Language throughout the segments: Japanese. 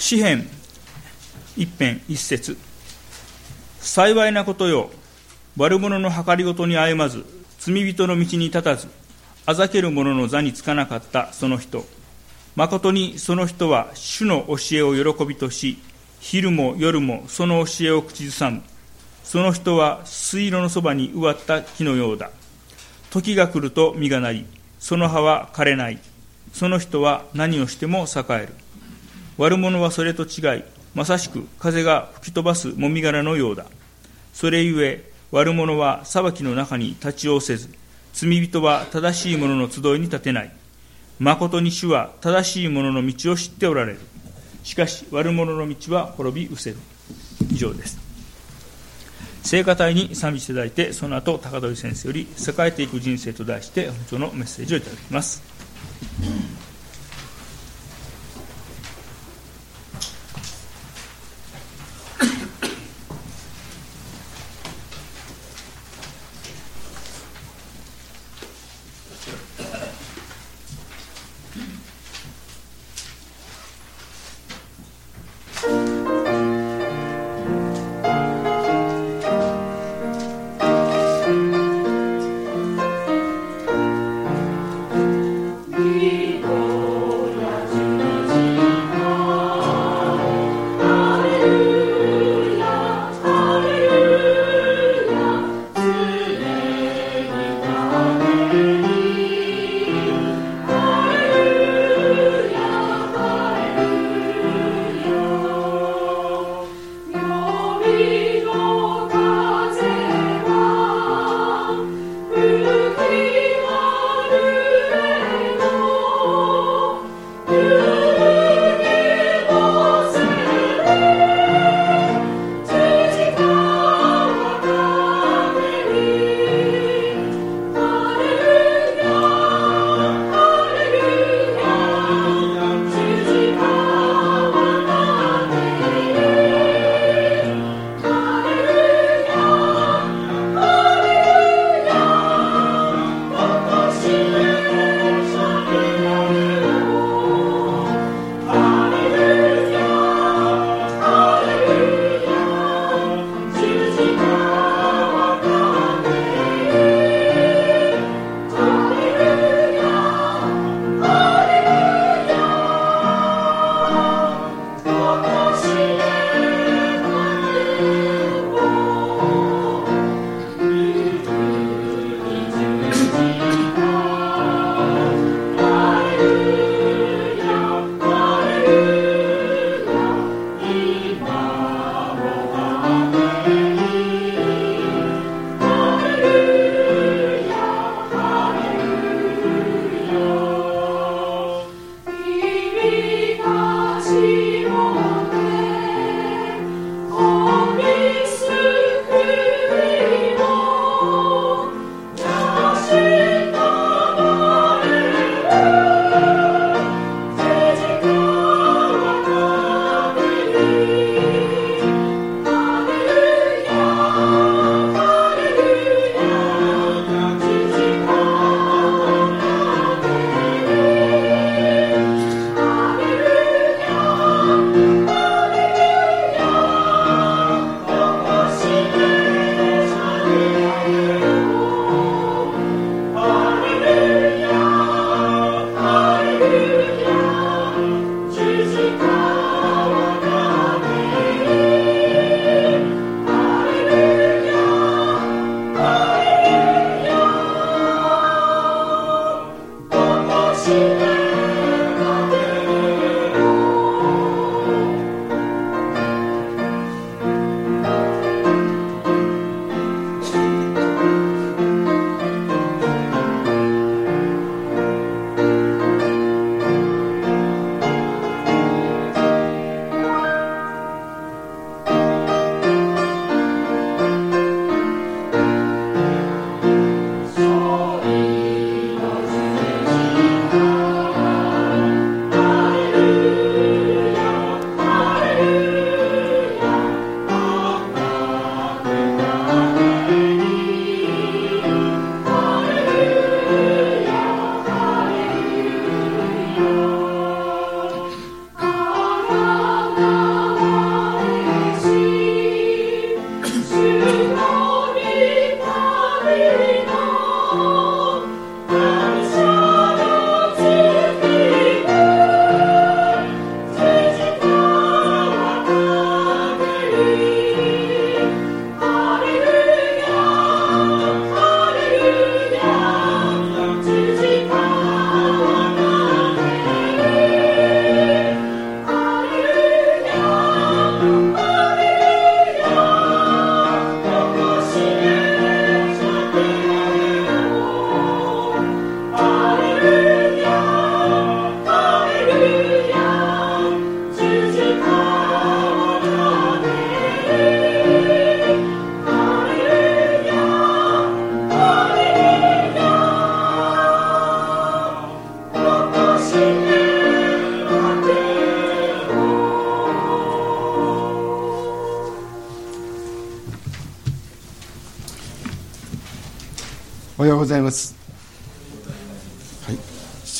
詩編一編一節。幸いなことよ悪者の計りごとに歩まず罪人の道に立たずあざける者の座につかなかったその人。誠にその人は主の教えを喜びとし昼も夜もその教えを口ずさむ。その人は水路のそばに植わった木のようだ。時が来ると実がなりその葉は枯れない。その人は何をしても栄える。悪者はそれと違いまさしく風が吹き飛ばすもみ殻のようだ。それゆえ悪者は裁きの中に立ち寄せず罪人は正しい者の集いに立てない。誠に主は正しい者の道を知っておられる。しかし悪者の道は滅び失せる。以上です。聖歌隊に賛美していただいてその後高取先生より「栄えていく人生」と題して本当のメッセージをいただきます。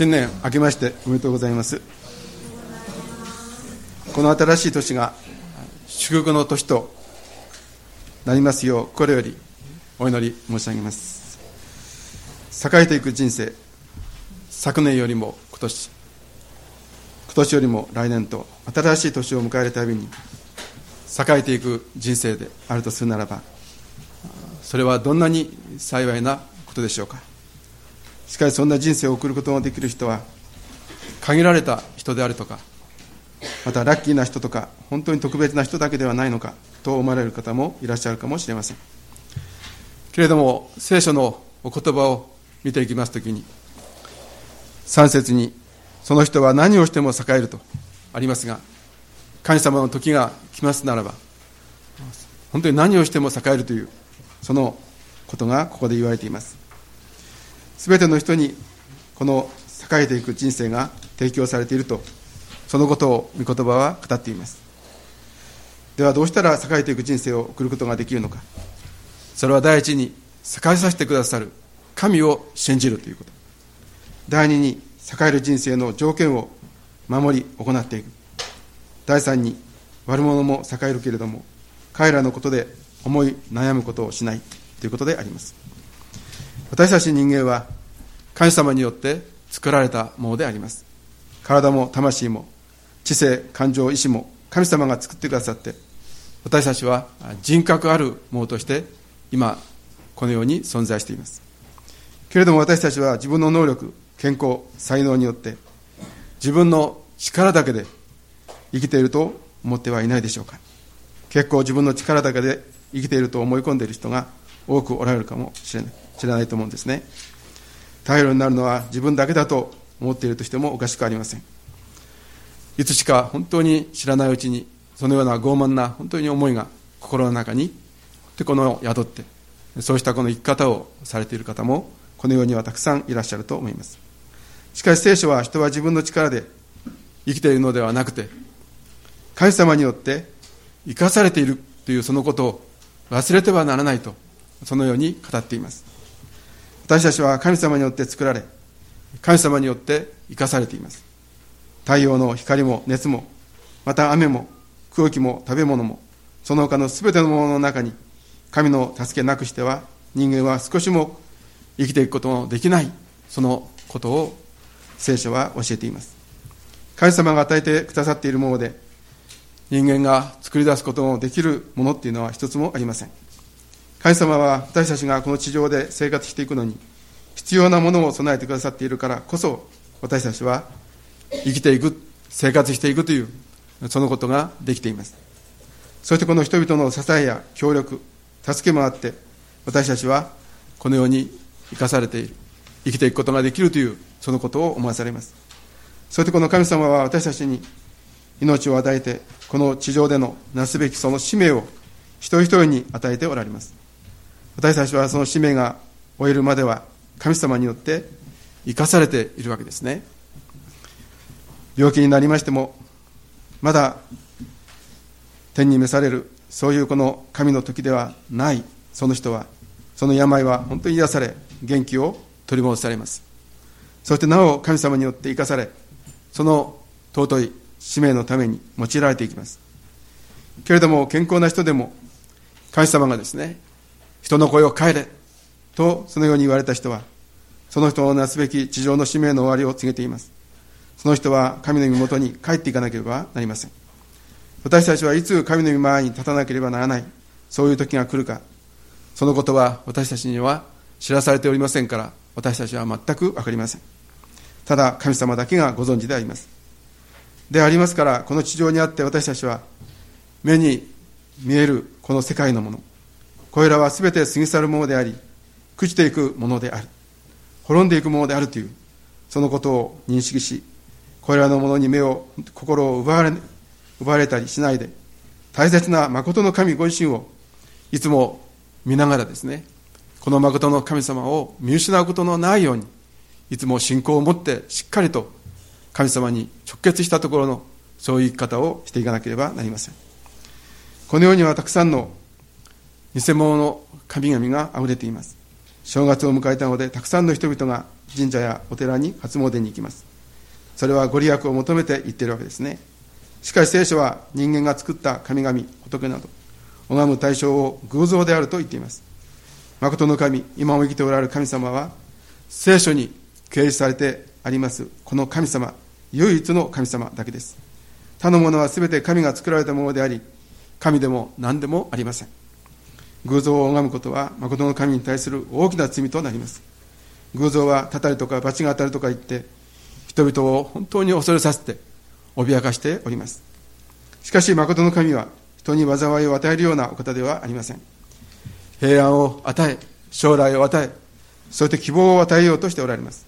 新年明けましておめでとうございます。この新しい年が祝福の年となりますようこれよりお祈り申し上げます。栄えていく人生昨年よりも今年今年よりも来年と新しい年を迎えるたびに栄えていく人生であるとするならばそれはどんなに幸いなことでしょうか。しかしそんな人生を送ることができる人は限られた人であるとかまたラッキーな人とか本当に特別な人だけではないのかと思われる方もいらっしゃるかもしれません。けれども聖書のお言葉を見ていきますときに3節にその人は何をしても栄えるとありますが神様の時が来ますならば本当に何をしても栄えるというそのことがここで言われています。すべての人にこの栄えていく人生が提供されているとそのことを御言葉は語っています。ではどうしたら栄えていく人生を送ることができるのか。それは第一に栄えさせてくださる神を信じるということ。第二に栄える人生の条件を守り行っていく。第三に悪者も栄えるけれども彼らのことで思い悩むことをしないということであります。私たち人間は神様によって作られたものであります。体も魂も知性感情意志も神様が作ってくださって私たちは人格あるものとして今このように存在しています。けれども私たちは自分の能力健康才能によって自分の力だけで生きていると思ってはいないでしょうか。結構自分の力だけで生きていると思い込んでいる人が多くおられるかもしれない。知らないと思うんですね。頼りになるのは自分だけだと思っているとしてもおかしくありません。いつしか本当に知らないうちにそのような傲慢な本当に思いが心の中にでこの宿ってそうしたこの生き方をされている方もこのようにはたくさんいらっしゃると思います。しかし聖書は人は自分の力で生きているのではなくて神様によって生かされているというそのことを忘れてはならないとそのように語っています。私たちは神様によって作られ神様によって生かされています。太陽の光も熱もまた雨も空気も食べ物もその他の全てのものの中に神の助けなくしては人間は少しも生きていくことのできないそのことを聖書は教えています。神様が与えてくださっているもので人間が作り出すことのできるものっていうのは一つもありません。神様は私たちがこの地上で生活していくのに必要なものを備えてくださっているからこそ私たちは生きていく生活していくというそのことができています。そしてこの人々の支えや協力助けもあって私たちはこのように生かされている生きていくことができるというそのことを思わされます。そしてこの神様は私たちに命を与えてこの地上でのなすべきその使命を一人一人に与えておられます。私たちはその使命が終えるまでは神様によって生かされているわけですね。病気になりましてもまだ天に召されるそういうこの神の時ではないその人はその病は本当に癒され元気を取り戻されます。そしてなお神様によって生かされその尊い使命のために用いられていきます。けれども健康な人でも神様がですね人の声を変えれとそのように言われた人はその人のなすべき地上の使命の終わりを告げています。その人は神の身元に帰っていかなければなりません。私たちはいつ神の御前に立たなければならないそういう時が来るかそのことは私たちには知らされておりませんから私たちは全く分かりません。ただ神様だけがご存知であります。でありますからこの地上にあって私たちは目に見えるこの世界のものこれらは全て過ぎ去るものであり朽ちていくものである。滅んでいくものであるというそのことを認識しこれらのものに目を心を奪われ奪われたりしないで大切な誠の神ご自身をいつも見ながらですねこの誠の神様を見失うことのないようにいつも信仰を持ってしっかりと神様に直結したところのそういう生き方をしていかなければなりません。このようにはたくさんの偽物の神々があふれています。正月を迎えたのでたくさんの人々が神社やお寺に初詣に行きます。それはご利益を求めて言っているわけですね。しかし聖書は人間が作った神々仏など拝む対象を偶像であると言っています。誠の神今も生きておられる神様は聖書に掲示されてありますこの神様唯一の神様だけです。他のものは全て神が作られたものであり神でも何でもありません。偶像を拝むことは誠の神に対する大きな罪となります。偶像はたたりとか罰が当たるとか言って人々を本当に恐れさせて脅かしております。しかし誠の神は人に災いを与えるようなお方ではありません。平安を与え将来を与えそして希望を与えようとしておられます。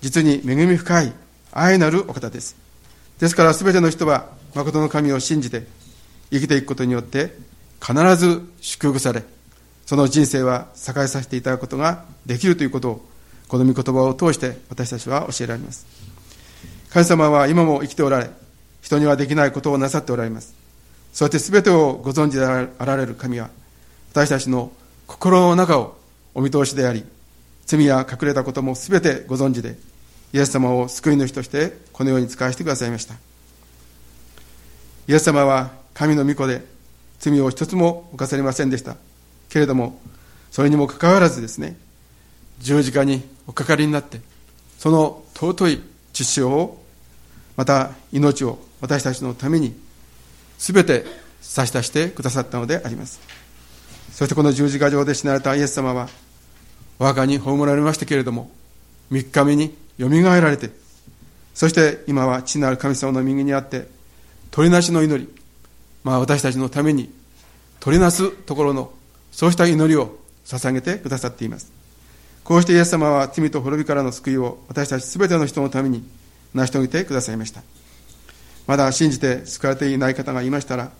実に恵み深い愛なるお方です。ですから全ての人は誠の神を信じて生きていくことによって必ず祝福されその人生は栄えさせていただくことができるということをこの御言葉を通して私たちは教えられます。神様は今も生きておられ人にはできないことをなさっておられます。そして全てをご存知であられる神は私たちの心の中をお見通しであり罪や隠れたことも全てご存知でイエス様を救い主としてこのように使わせてくださいました。イエス様は神の御子で罪を一つも犯されませんでした。けれどもそれにもかかわらずですね十字架におかかりになってその尊い血潮をまた命を私たちのために全て差し出してくださったのであります。そしてこの十字架上で死なれたイエス様はお墓に葬られましたけれども3日目によみがえられてそして今は父なる神様の右にあって鳥なしの祈り、まあ、私たちのために鳥なすところのそうした祈りを捧げてくださっています。こうしてイエス様は罪と滅びからの救いを私たちすべての人のために成し遂げてくださいました。まだ信じて救われていない方がいましたら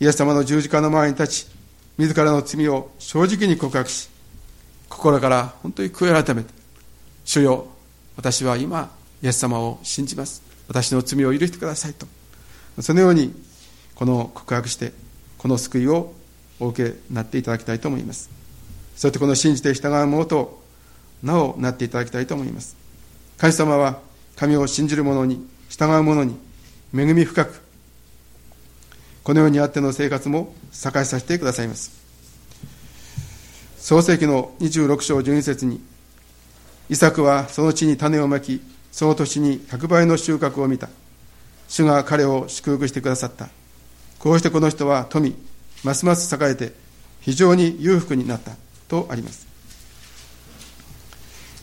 イエス様の十字架の前に立ち自らの罪を正直に告白し心から本当に悔い改めて主よ私は今イエス様を信じます。私の罪を許してくださいと。そのようにこの告白してこの救いをお受けになっていただきたいと思います。そしてこの信じて従う者となおなっていただきたいと思います。神様は神を信じる者に従う者に恵み深くこのようにあっての生活も栄えさせてくださいます。創世紀の26章12節にイサクはその地に種をまきその年に100倍の収穫を見た。主が彼を祝福してくださった。こうしてこの人は富ますます栄えて非常に裕福になったとあります。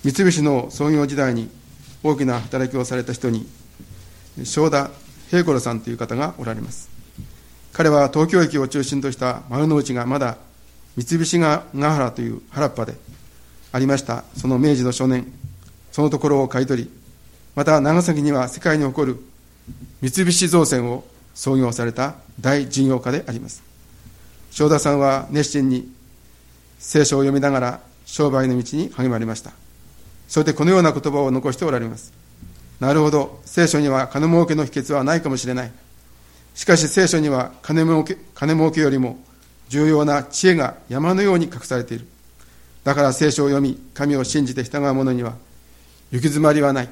三菱の創業時代に大きな働きをされた人に正田平五郎さんという方がおられます。彼は東京駅を中心とした丸の内がまだ三菱がヶ原という原っぱでありましたその明治の少年そのところを買い取りまた長崎には世界に誇る三菱造船を創業された大事業家であります。正田さんは熱心に聖書を読みながら商売の道に励まれました。そしてこのような言葉を残しておられます。なるほど。聖書には金儲けの秘訣はないかもしれない。しかし聖書には金儲け金儲けよりも重要な知恵が山のように隠されている。だから聖書を読み神を信じて従う者には行き詰まりはない。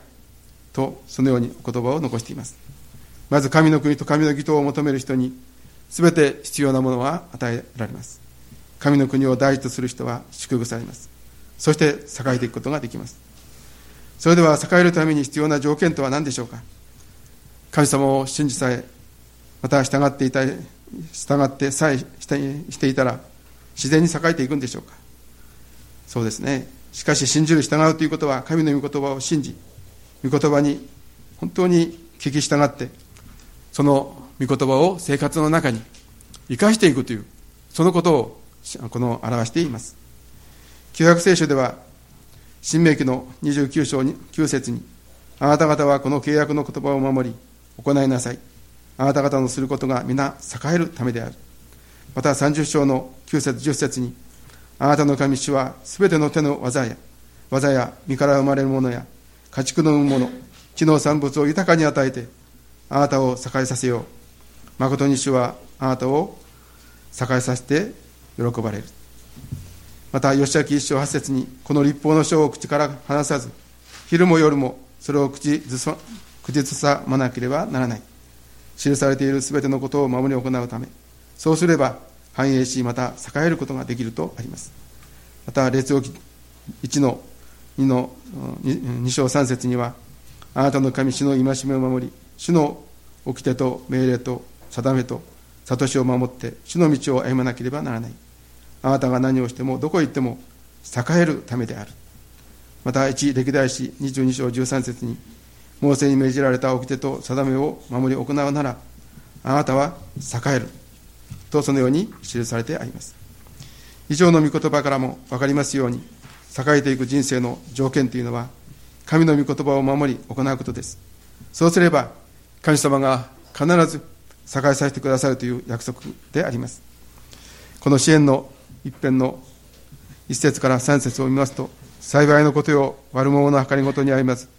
とそのようにお言葉を残しています。まず神の国と神の義とを求める人に全て必要なものは与えられます。神の国を大事とする人は祝福されます。そして栄えていくことができます。それでは栄えるために必要な条件とは何でしょうか。神様を信じさえまた従っていた従ってさえしていたら自然に栄えていくんでしょうか。そうですね。しかし信じる従うということは神の御言葉を信じ御言葉に本当に聞き従ってその御言葉を生活の中に生かしていくというそのことをこの表しています。旧約聖書では新明記の29章9節にあなた方はこの契約の言葉を守り行いなさい。あなた方のすることが皆栄えるためである。また30章の9節10節にあなたの神主はすべての手の技や技や身から生まれるものや家畜の産むもの地の産物を豊かに与えてあなたを栄えさせよう。誠に主はあなたを栄えさせて喜ばれる。また吉明一章八節にこの立法の書を口から離さず昼も夜もそれを口ずさ口ずさまなければならない。記されているすべてのことを守り行うためそうすれば繁栄しまた栄えることができるとあります。また列王記1の2の 2, 章3節にはあなたの神主の戒めを守り主の掟と命令と定めと悟しを守って主の道を歩まなければならない。あなたが何をしてもどこへ行っても栄えるためである。また一歴代史22章13節にモーセに命じられた掟と定めを守り行うならあなたは栄える。とそのように記されてあります。以上の御言葉からも分かりますように栄えていく人生の条件というのは神の御言葉を守り行うことです。そうすれば神様が必ず栄えさせてくださるという約束であります。この支援の一辺の一節から三節を見ますと幸いのことよ悪者の計りごとにあります。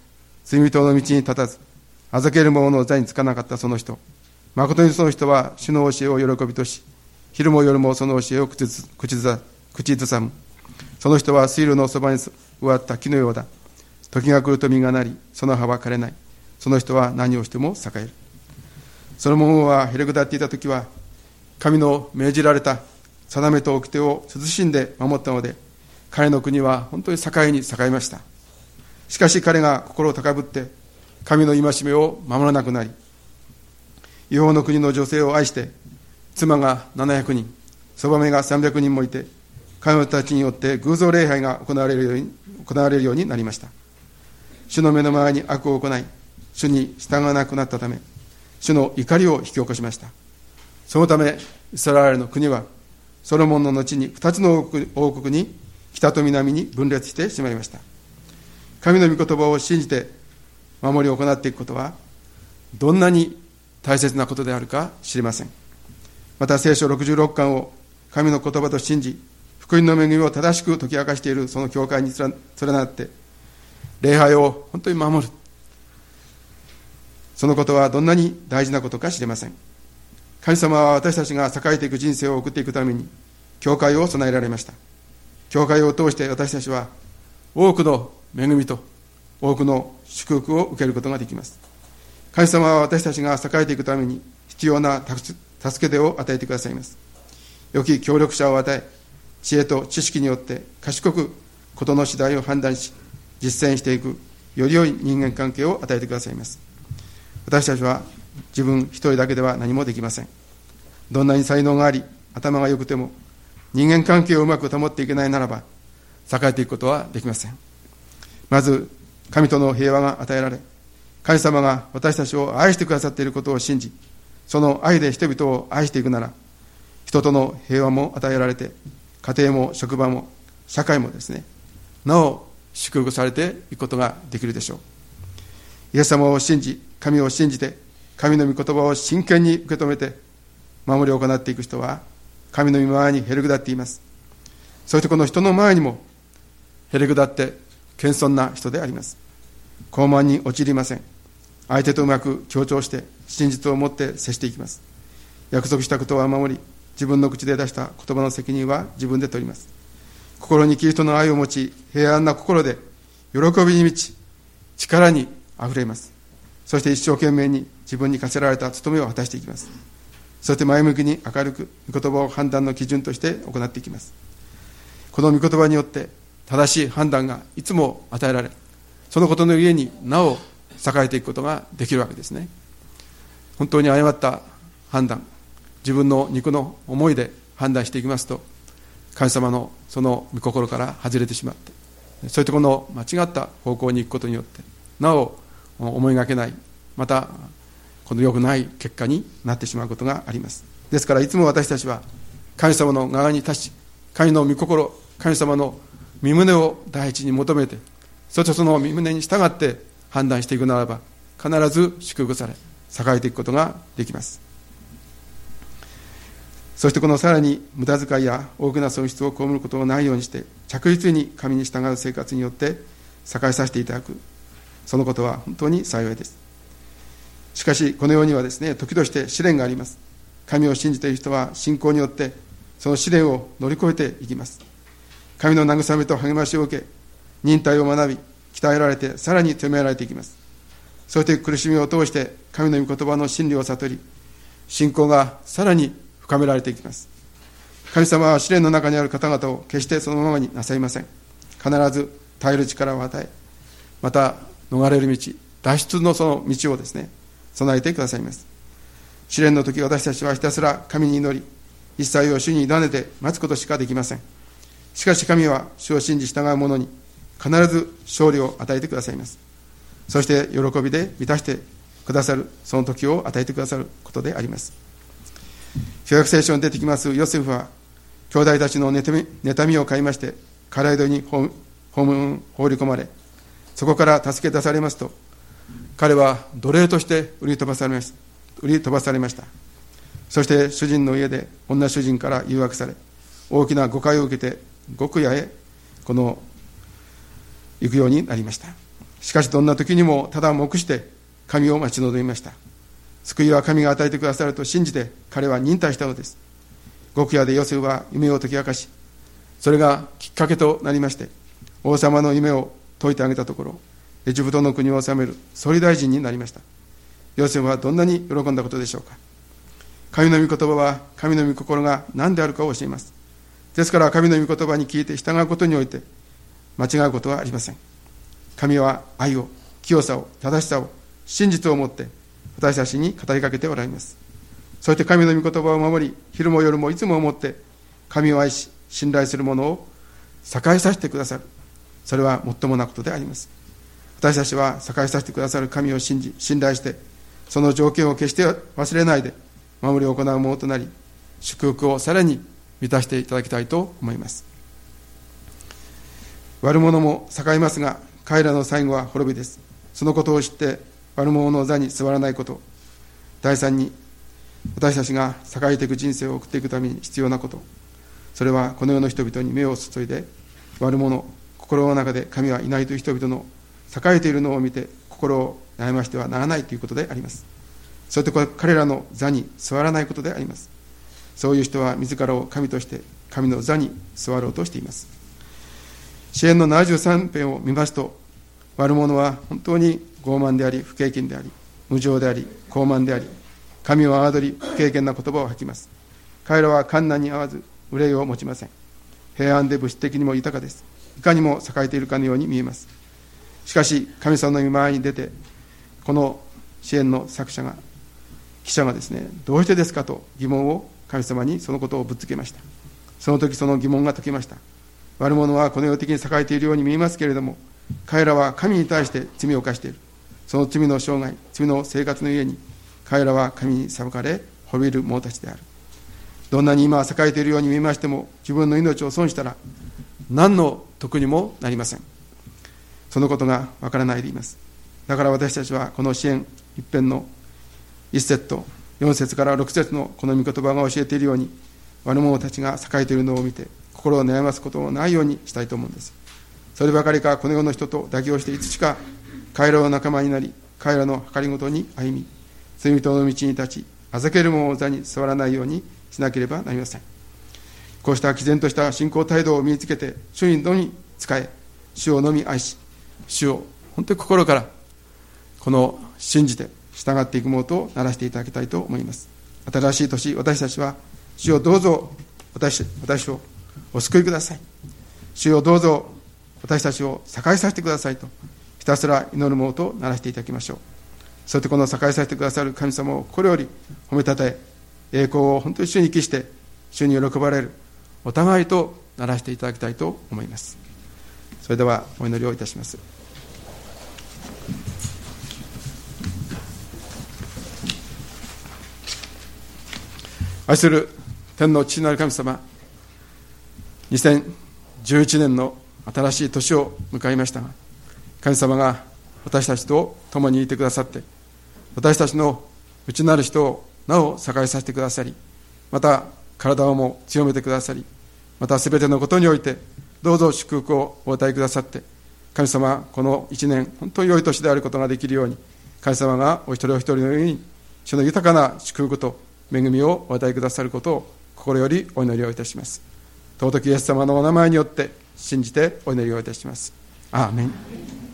罪人の道に立たずあざける者の座につかなかったその人。誠にその人は主の教えを喜びとし昼も夜もその教えを口ず口ず口ずさむ。その人は水路のそばに植わった木のようだ。時が来ると実がなりその葉は枯れない。その人は何をしても栄える。その者はへれくだっていた時は神の命じられた定めと掟を慎んで守ったので彼の国は本当に栄えに栄えました。しかし彼が心を高ぶって神の戒めを守らなくなり違法の国の女性を愛して妻が700人そばめが300人もいて彼女たちによって偶像礼拝が行われるように行われるようになりました。主の目の前に悪を行い主に従わなくなったため主の怒りを引き起こしました。そのためイスラエルの国はソロモンの後に2つの王国に北と南に分裂してしまいました。神の御言葉を信じて守りを行っていくことはどんなに大切なことであるか知りません。また聖書66巻を神の言葉と信じ福音の恵みを正しく解き明かしているその教会に連なって礼拝を本当に守る。そのことはどんなに大事なことか知りません。神様は私たちが栄えていく人生を送っていくために教会を備えられました。教会を通して私たちは多くの恵みと多くの祝福を受けることができます。神様は私たちが栄えていくために必要な助け手を与えてくださいます。良き協力者を与え知恵と知識によって賢く事の次第を判断し実践していくより良い人間関係を与えてくださいます。私たちは自分一人だけでは何もできません。どんなに才能があり頭が良くても人間関係をうまく保っていけないならば栄えていくことはできません。まず神との平和が与えられ神様が私たちを愛してくださっていることを信じその愛で人々を愛していくなら人との平和も与えられて家庭も職場も社会もですねなお祝福されていくことができるでしょう。イエス様を信じ神を信じて神の御言葉を真剣に受け止めて守りを行っていく人は神の御前にへりくだっています。そしてこの人の前にもへりくだって謙遜な人であります。傲慢に陥りません。相手とうまく協調して真実を持って接していきます。約束したことは守り自分の口で出した言葉の責任は自分で取ります。心にキリストの愛を持ち平安な心で喜びに満ち力にあふれます。そして一生懸命に自分に課せられた務めを果たしていきます。そして前向きに明るく御言葉を判断の基準として行っていきます。この御言葉によって正しい判断がいつも与えられそのことのゆえになお栄えていくことができるわけですね。本当に誤った判断自分の肉の思いで判断していきますと神様のその御心から外れてしまってそういうところの間違った方向に行くことによってなお思いがけないまたこの良くない結果になってしまうことがあります。ですからいつも私たちは神様の側に立ち神の御心神様の身旨を第一に求めてそしてその身旨に従って判断していくならば必ず祝福され栄えていくことができます。そしてこのさらに無駄遣いや大きな損失を被ることがないようにして着実に神に従う生活によって栄えさせていただく。そのことは本当に幸いです。しかしこの世にはですね時として試練があります。神を信じている人は信仰によってその試練を乗り越えていきます。神の慰めと励ましを受け忍耐を学び鍛えられてさらに責められていきます。そして苦しみを通して神の御言葉の真理を悟り信仰がさらに深められていきます。神様は試練の中にある方々を決してそのままになさいません。必ず耐える力を与えまた逃れる道脱出のその道をですね備えてくださいます。試練の時私たちはひたすら神に祈り一切を主に委ねて待つことしかできません。しかし神は主を信じ従う者に必ず勝利を与えてくださいます。そして喜びで満たしてくださるその時を与えてくださることであります。旧約聖書に出てきますヨセフは兄弟たちの妬みを買いましてカライドに放り込まれそこから助け出されますと彼は奴隷として売り飛ばされました。売り飛ばされました。そして主人の家で女主人から誘惑され大きな誤解を受けて極夜へこの行くようになりました。しかしどんな時にもただ黙して神を待ち望みました。救いは神が与えてくださると信じて彼は忍耐したのです。極夜でヨセフは夢を解き明かしそれがきっかけとなりまして王様の夢を解いてあげたところエジプトの国を治める総理大臣になりました。ヨセフはどんなに喜んだことでしょうか。神の御言葉は神の御心が何であるかを教えます。ですから神の御言葉に聞いて従うことにおいて間違うことはありません。神は愛を清さを正しさを真実を持って私たちに語りかけておられます。そして神の御言葉を守り昼も夜もいつも思って神を愛し信頼する者を栄えさせてくださる。それはもっともなことであります。私たちは栄えさせてくださる神を信じ信頼してその条件を決して忘れないで守りを行うものとなり祝福をさらに満たしていただきたいと思います。悪者も栄えますが彼らの最後は滅びです。そのことを知って悪者の座に座らないこと。第三に私たちが栄えていく人生を送っていくために必要なこと。それはこの世の人々に目を注いで悪者心の中で神はいないという人々の栄えているのを見て心を悩ましてはならないということであります。そして彼らの座に座らないことであります。そういう人は自らを神として神の座に座ろうとしています。支援の73編を見ますと悪者は本当に傲慢であり不経験であり無情であり傲慢であり神を侮り不経験な言葉を吐きます。彼らは困難に合わず憂いを持ちません。平安で物質的にも豊かです。いかにも栄えているかのように見えます。しかし神様の御前に出てこの支援の作者が記者がですねどうしてですかと疑問を神様にそのことをぶつけました。その時その疑問が解けました。悪者はこの世的に栄えているように見えますけれども彼らは神に対して罪を犯している。その罪の生涯罪の生活のゆえに彼らは神に裁かれ滅びる者たちである。どんなに今は栄えているように見えましても自分の命を損したら何の得にもなりません。そのことがわからないでいます。だから私たちはこの支援一辺の1節と4節から6節のこの御言葉が教えているように悪者たちが栄えているのを見て心を悩ますことのないようにしたいと思うんです。そればかりかこの世の人と妥協していつしか彼らの仲間になり彼らの計りごとに歩み罪人の道に立ちあざける者を座に座らないようにしなければなりません。こうした毅然とした信仰態度を身につけて主にのみ仕え主をのみ愛し主を本当に心からこの信じて従っていくものとならせていただきたいと思います。新しい年私たちは主をどうぞ私私をお救いください。主をどうぞ私たちを栄えさせてくださいとひたすら祈るものとならせていただきましょう。そしてこの栄えさせてくださる神様を心より褒めたたえ栄光を本当に主に帰して主に喜ばれるお互いとならしていただきたいと思います。それではお祈りをいたします。愛する天の父なる神様2011年の新しい年を迎えましたが神様が私たちと共にいてくださって私たちの内なる人をなお栄えさせてくださりまた体をも強めてくださりまたすべてのことにおいてどうぞ祝福をお与えくださって神様この1年本当に良い年であることができるように神様がお一人お一人のようにその豊かな祝福と恵みをお与えくださることを心よりお祈りをいたします。尊きイエス様のお名前によって信じてお祈りをいたします。アーメン。